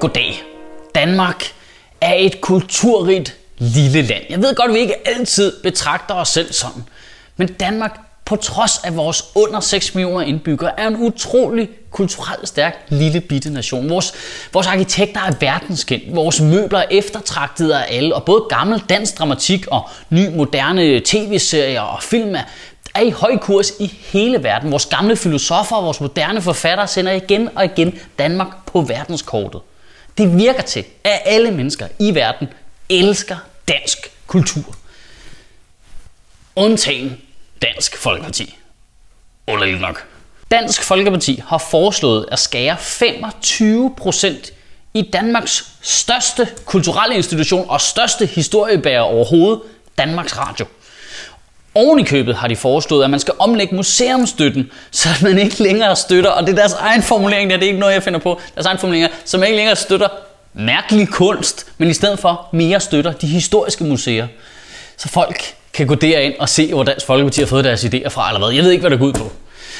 Goddag. Danmark er et kulturrigt lille land. Jeg ved godt, at vi ikke altid betragter os selv sådan. Men Danmark, på trods af vores under 6 millioner indbyggere, er en utrolig kulturelt stærk lille bitte nation. Vores, vores arkitekter er verdenskendt. Vores møbler er eftertragtede af alle. Og både gammel dansk dramatik og ny moderne tv-serier og film er, er i høj kurs i hele verden. Vores gamle filosofer og vores moderne forfattere sender igen og igen Danmark på verdenskortet. Det virker til, at alle mennesker i verden elsker dansk kultur. Undtagen Dansk Folkeparti. Underligt nok. Dansk Folkeparti har foreslået at skære 25% i Danmarks største kulturelle institution og største historiebærer overhovedet, Danmarks Radio. Oven i købet har de foreslået, at man skal omlægge museumsstøtten, så man ikke længere støtter, og det er deres egen formulering, det er ikke noget, jeg finder på, deres egen formulering, så man ikke længere støtter mærkelig kunst, men i stedet for mere støtter de historiske museer. Så folk kan gå derind og se, hvor Dansk Folkeparti har fået deres idéer fra, eller hvad. Jeg ved ikke, hvad der går ud på.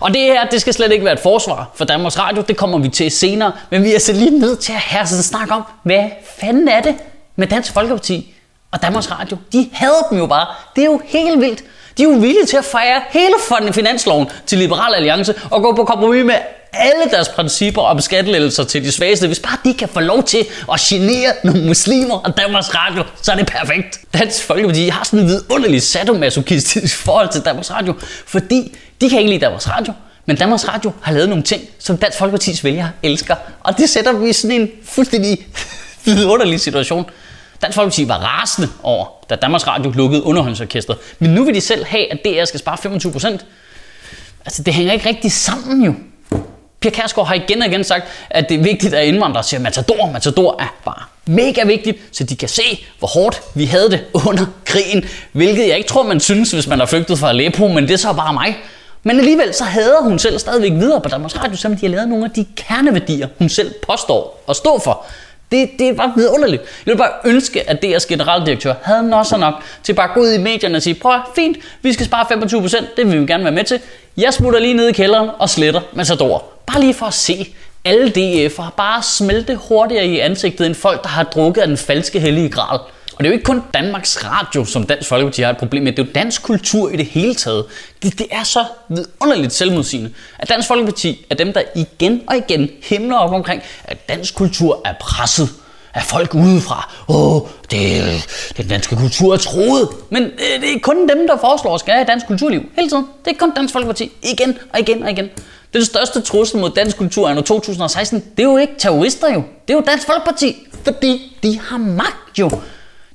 Og det her, det skal slet ikke være et forsvar for Danmarks Radio, det kommer vi til senere, men vi er så lige nødt til at have sådan en snak om, hvad fanden er det med Dansk Folkeparti og Danmarks Radio? De hader dem jo bare. Det er jo helt vildt. De er jo villige til at fejre hele finansloven til Liberal Alliance og gå på kompromis med alle deres principper om skattelettelser til de svageste. Hvis bare de kan få lov til at genere nogle muslimer og Danmarks Radio, så er det perfekt. Dansk Folkeparti har sådan en vidunderlig sadomasochistisk forhold til Danmarks Radio, fordi de kan ikke lide Danmarks Radio, men Danmarks Radio har lavet nogle ting, som Dansk Folkepartis vælgere elsker. Og det sætter vi i sådan en fuldstændig vidunderlig situation. Dansk Folkeparti var rasende over, da Danmarks Radio lukkede underholdningsorkestret. Men nu vil de selv have, at DR skal spare 25 procent. Altså, det hænger ikke rigtig sammen jo. Pia Kærsgaard har igen og igen sagt, at det er vigtigt, at indvandrere siger Matador. Matador er bare mega vigtigt, så de kan se, hvor hårdt vi havde det under krigen. Hvilket jeg ikke tror, man synes, hvis man har flygtet fra Aleppo, men det er så bare mig. Men alligevel så hader hun selv stadigvæk videre på Danmarks Radio, selvom de har lavet nogle af de kerneværdier, hun selv påstår at stå for. Det, det var vidunderligt. Jeg ville bare ønske, at DR's generaldirektør havde nosser nok til bare at gå ud i medierne og sige, prøv fint, vi skal spare 25%, det vil vi gerne være med til. Jeg smutter lige ned i kælderen og sletter Matador. Bare lige for at se. Alle DF'er bare smelte hurtigere i ansigtet end folk, der har drukket af den falske hellige gral. Og det er jo ikke kun Danmarks Radio, som Dansk Folkeparti har et problem med. Det er jo dansk kultur i det hele taget. Det, det er så vidunderligt selvmodsigende, at Dansk Folkeparti er dem, der igen og igen himler op omkring, at dansk kultur er presset af folk udefra. Åh, det, den danske kultur er troet. Men øh, det er kun dem, der foreslår at skære i dansk kulturliv hele tiden. Det er kun Dansk Folkeparti. Igen og igen og igen. Den største trussel mod dansk kultur er 2016. Det er jo ikke terrorister jo. Det er jo Dansk Folkeparti. Fordi de har magt jo.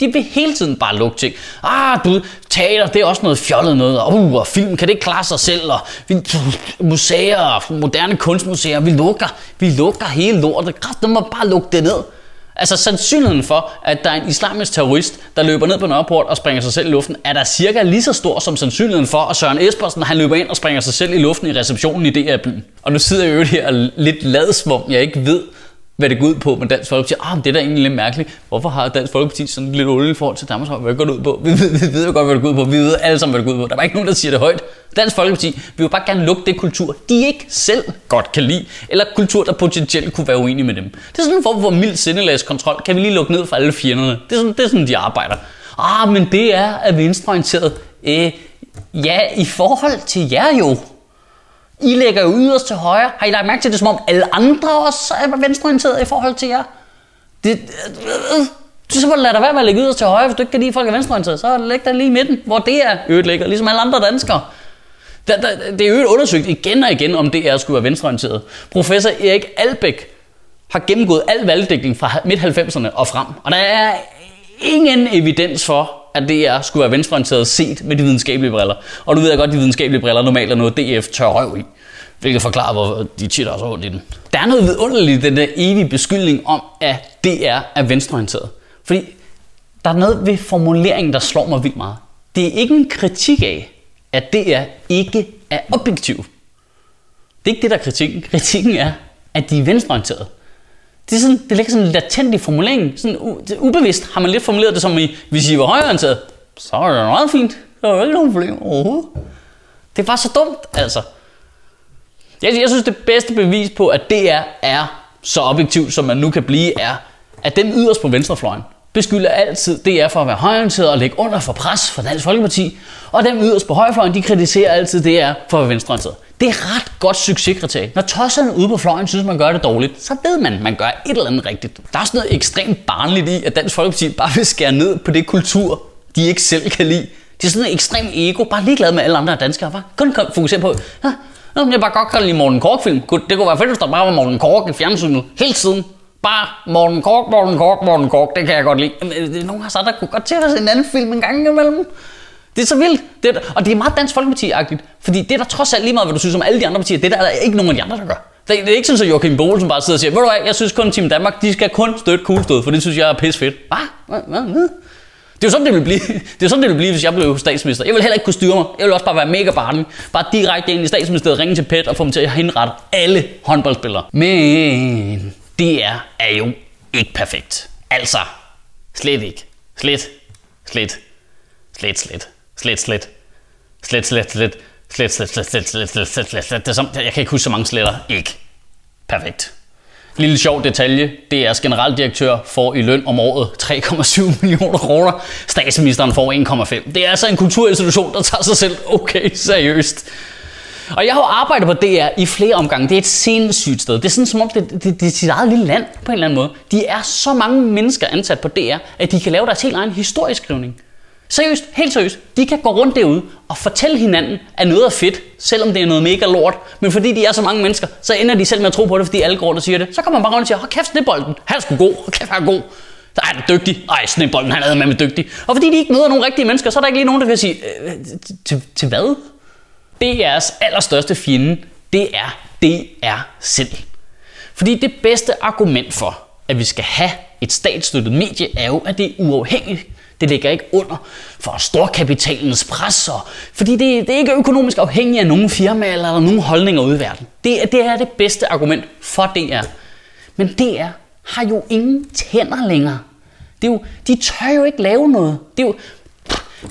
De vil hele tiden bare lukke ting. Ah, du, teater, det er også noget fjollet noget. Og, uh, og film, kan det ikke klare sig selv? Og vi, museer, moderne kunstmuseer, vi lukker, vi lukker hele lortet. Kræft, må bare lukke det ned. Altså sandsynligheden for, at der er en islamisk terrorist, der løber ned på Nørreport og springer sig selv i luften, er der cirka lige så stor som sandsynligheden for, at Søren Espersen han løber ind og springer sig selv i luften i receptionen i DR-byen. Og nu sidder jeg jo her lidt ladsvom, jeg ikke ved, hvad det går ud på med Dansk Folkeparti. Ah, det er da egentlig lidt mærkeligt. Hvorfor har Dansk Folkeparti sådan lidt olie i forhold til Danmarks Hvad går det ud på? Vi ved, vi ved jo godt, hvad det går ud på. Vi ved alle sammen, hvad det går ud på. Der var ikke nogen, der siger det højt. Dansk Folkeparti vil jo bare gerne lukke det kultur, de ikke selv godt kan lide, eller kultur, der potentielt kunne være uenige med dem. Det er sådan en form for mild sindelagskontrol. Kan vi lige lukke ned for alle fjenderne? Det er sådan, det er sådan de arbejder. Ah, men det er at venstreorienteret. Øh, ja, i forhold til jer jo. I lægger jo yderst til højre. Har I lagt mærke til det, som om alle andre også er venstreorienterede i forhold til jer? Det, øh, øh, øh så må du dig være med at lægge yderst til højre, hvis du ikke kan lide, at folk er venstreorienterede. Så læg dig lige i midten, hvor det er øvrigt ligger, ligesom alle andre danskere. Der, der, det er jo undersøgt igen og igen, om det er skulle være venstreorienteret. Professor Erik Albæk har gennemgået al valgdækning fra midt-90'erne og frem. Og der er ingen evidens for, at det er skulle være venstreorienteret set med de videnskabelige briller. Og du ved jeg godt, at de videnskabelige briller normalt er noget DF tør røv i. Hvilket forklarer, hvor de tit også ondt i den. Der er noget vidunderligt den der evige beskyldning om, at DR er venstreorienteret. Fordi der er noget ved formuleringen, der slår mig vildt meget. Det er ikke en kritik af, at DR ikke er objektiv. Det er ikke det, der er kritikken. Kritikken er, at de er venstreorienterede. Det, er sådan, det ligger sådan latent i formuleringen. Sådan, u- ubevidst har man lidt formuleret det som i, hvis I var højreorienteret, så er det meget fint. Der er ikke nogen problem overhovedet. Det var så dumt, altså. Jeg, jeg synes, det bedste bevis på, at DR er så objektiv, som man nu kan blive, er, at dem yderst på venstrefløjen beskylder altid DR for at være højorienteret og lægge under for pres for Dansk Folkeparti, og dem yderst på højrefløjen, de kritiserer altid DR for at være venstreorienteret. Det er ret godt succeskriterie. Når tosserne ude på fløjen synes, man gør det dårligt, så ved man, at man gør et eller andet rigtigt. Der er også noget ekstremt barnligt i, at Dansk Folkeparti bare vil skære ned på det kultur, de ikke selv kan lide. De er sådan en ekstrem ego, bare ligeglad med alle andre danskere. Bare kun fokusere på, ja, jeg bare godt kan lide Morten Kork-film. Det kunne være fedt, hvis der bare var Morten Kork i fjernsynet hele tiden. Bare Morten Kork, Morten Kork, Morten Kork, det kan jeg godt lide. Øh, øh, øh, men nogen har sagt, der kunne godt til at se en anden film en gang imellem. Det er så vildt. Det er, og det er meget Dansk Folkeparti-agtigt. Fordi det er der trods alt lige meget, hvad du synes om alle de andre partier, det der er der ikke nogen af de andre, der gør. Det, det er ikke sådan, at Joachim Boel, bare sidder og siger, ved du hvad, jeg synes kun Team Danmark, de skal kun støtte kuglestød, for det synes jeg er pis fedt. Hvad? Hvad? Hvad? Det er jo sådan, det vil blive. Det er sådan, det vil blive, hvis jeg blev statsminister. Jeg vil heller ikke kunne styre mig. Jeg vil også bare være mega barnlig. Bare direkte ind i statsministeriet, ringe til PET og få dem til at henrette alle håndboldspillere. Men det er, er jo ikke perfekt. Altså, slet ikke. Slet, slet, slet, slet, slet, slet, slet, slet, slet, slet, slet, slet, slet, slet, slet, slet, slet, slet. Det er som, jeg kan ikke huske så mange sletter. Ikke. Perfekt. Lille sjov detalje. DR's generaldirektør får i løn om året 3,7 millioner kroner. Statsministeren får 1,5. Det er altså en kulturinstitution, der tager sig selv okay seriøst. Og jeg har jo arbejdet på DR i flere omgange. Det er et sindssygt sted. Det er sådan som om, det, det, det er sit eget lille land på en eller anden måde. De er så mange mennesker ansat på DR, at de kan lave deres helt egen historieskrivning. Seriøst, helt seriøst. De kan gå rundt derude og fortælle hinanden, at noget er fedt, selvom det er noget mega lort. Men fordi de er så mange mennesker, så ender de selv med at tro på det, fordi alle går rundt og siger det. Så kommer man bare rundt og siger, hold kæft, snebolden, han er sgu god, hold kæft, han er god. Så er han dygtig. Ej, snebolden, han er med med dygtig. Og fordi de ikke møder nogen rigtige mennesker, så er der ikke lige nogen, der kan sige, øh, til, til hvad? DR's allerstørste fjende, det er DR selv. Fordi det bedste argument for, at vi skal have et statsstøttet medie, er jo, at det er uafhængigt. Det ligger ikke under for storkapitalens pres, og, fordi det, det er ikke økonomisk afhængigt af nogen firma eller nogen holdninger ude i verden. Det, det er det bedste argument for DR. Men DR har jo ingen tænder længere. Det er jo, de tør jo ikke lave noget. Det er jo,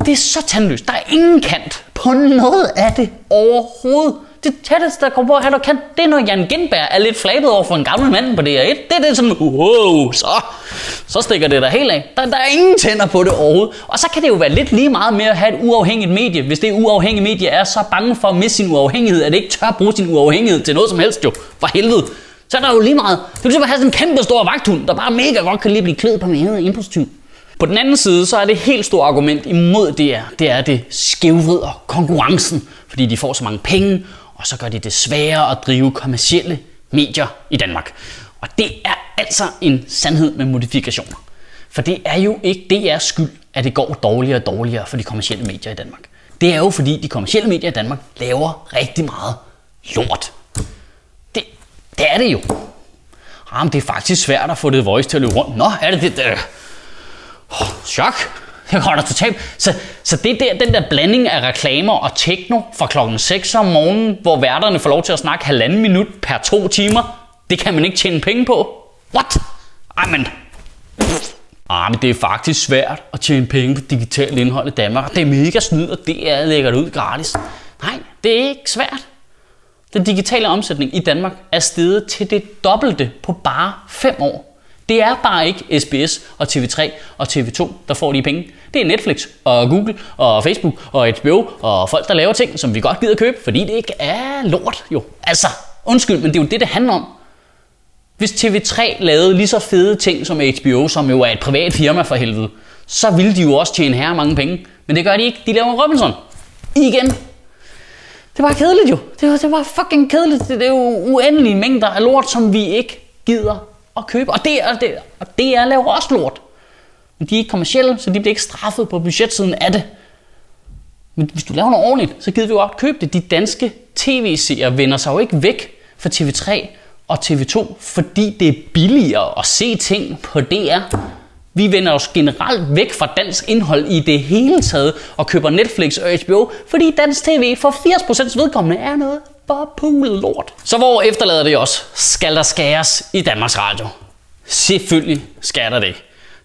det er så tandløst. Der er ingen kant på noget af det overhovedet. Det tætteste, der kommer på han have det er, når Jan Genberg er lidt flabet over for en gammel mand på DR1. Det er det sådan, wow, så, så stikker det der helt af. Der, der er ingen tænder på det overhovedet. Og så kan det jo være lidt lige meget med at have et uafhængigt medie, hvis det uafhængige medie er så bange for at miste sin uafhængighed, at det ikke tør bruge sin uafhængighed til noget som helst jo. For helvede. Så er der jo lige meget. Det er ligesom at have sådan en kæmpe stor vagthund, der bare mega godt kan lige blive klædt på en indbrudstyv. På den anden side, så er det helt stort argument imod det er, det er det skævvrider konkurrencen, fordi de får så mange penge, og så gør de det sværere at drive kommercielle medier i Danmark. Og det er altså en sandhed med modifikationer. For det er jo ikke DR's skyld, at det går dårligere og dårligere for de kommercielle medier i Danmark. Det er jo fordi, de kommercielle medier i Danmark laver rigtig meget lort. Det, det er det jo. Jamen, det er faktisk svært at få det voice til at løbe rundt. Nå, er det det? Øh. Oh, chok. Det går der totalt. Så, så det der, den der blanding af reklamer og techno fra klokken 6 om morgenen, hvor værterne får lov til at snakke halvanden minut per to timer, det kan man ikke tjene penge på. What? Ej, men... Ah, men det er faktisk svært at tjene penge på digitalt indhold i Danmark. Det er mega snyd, og det er lægger det ud gratis. Nej, det er ikke svært. Den digitale omsætning i Danmark er steget til det dobbelte på bare 5 år. Det er bare ikke SBS og TV3 og TV2, der får de penge. Det er Netflix og Google og Facebook og HBO og folk, der laver ting, som vi godt gider købe, fordi det ikke er lort jo. Altså, undskyld, men det er jo det, det handler om. Hvis TV3 lavede lige så fede ting som HBO, som jo er et privat firma for helvede, så ville de jo også tjene her mange penge. Men det gør de ikke. De laver Robinson. Igen. Det var kedeligt jo. Det var, det var fucking kedeligt. Det, det er jo uendelige mængder af lort, som vi ikke gider at købe. Og det, og det, og det er laver også lort. Men de er ikke kommersielle, så de bliver ikke straffet på budgetsiden af det. Men hvis du laver noget ordentligt, så gider vi jo godt købe det. De danske tv-serier vender sig jo ikke væk fra TV3 og TV2, fordi det er billigere at se ting på DR. Vi vender os generelt væk fra dansk indhold i det hele taget og køber Netflix og HBO, fordi dansk tv for 80% vedkommende er noget bare lort. Så hvor efterlader det os? Skal der skæres i Danmarks Radio? Selvfølgelig skal der det.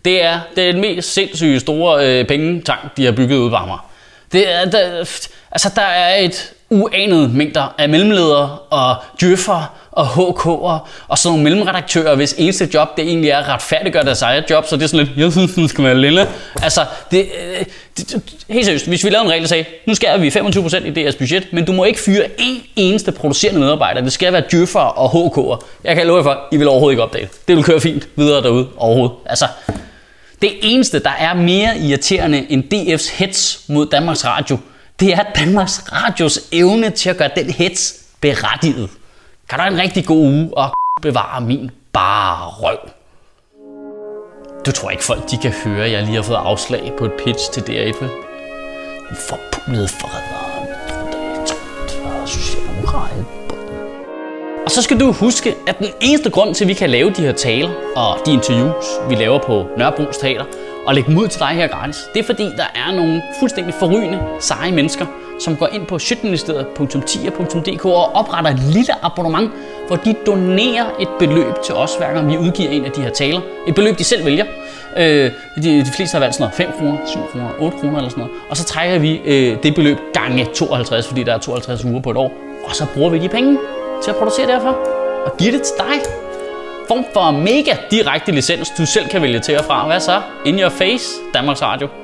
Det er, det den mest sindssyge store øh, pengetank, de har bygget ud på Amager. Det er, der, altså, der er et uanet mængder af mellemledere og djøffere og HK'er og sådan nogle mellemredaktører, hvis eneste job det egentlig er at retfærdiggøre deres eget job, så det er sådan lidt, jeg synes, den skal være lille. Altså, det, øh, det, det, helt seriøst, hvis vi lavede en regel, der sagde, nu skærer vi 25% i deres budget, men du må ikke fyre én eneste producerende medarbejder. Det skal være djøffere og HK'er. Jeg kan love jer for, I vil overhovedet ikke opdage det. Det vil køre fint videre derude overhovedet. Altså, det eneste, der er mere irriterende end DF's hets mod Danmarks Radio, det er Danmarks Radios evne til at gøre den hets berettiget. Kan du have en rigtig god uge og bevare min bare røv. Du tror ikke folk de kan høre, at jeg lige har fået afslag på et pitch til DR1, forræder, Og så skal du huske, at den eneste grund til, at vi kan lave de her taler og de interviews, vi laver på Nørrebros Teater, og lægge dem ud til dig her gratis, det er fordi, der er nogle fuldstændig forrygende, seje mennesker, som går ind på shitministeriet.10.dk og opretter et lille abonnement, hvor de donerer et beløb til os, hver gang vi udgiver en af de her taler. Et beløb, de selv vælger. Øh, de, de fleste har valgt sådan noget 5 kroner, 7 kroner, 8 kroner eller sådan noget. Og så trækker vi øh, det beløb gange 52, fordi der er 52 uger på et år. Og så bruger vi de penge til at producere derfor og give det til dig. Form for mega direkte licens, du selv kan vælge til og fra. Hvad så? In your face, Danmarks Radio.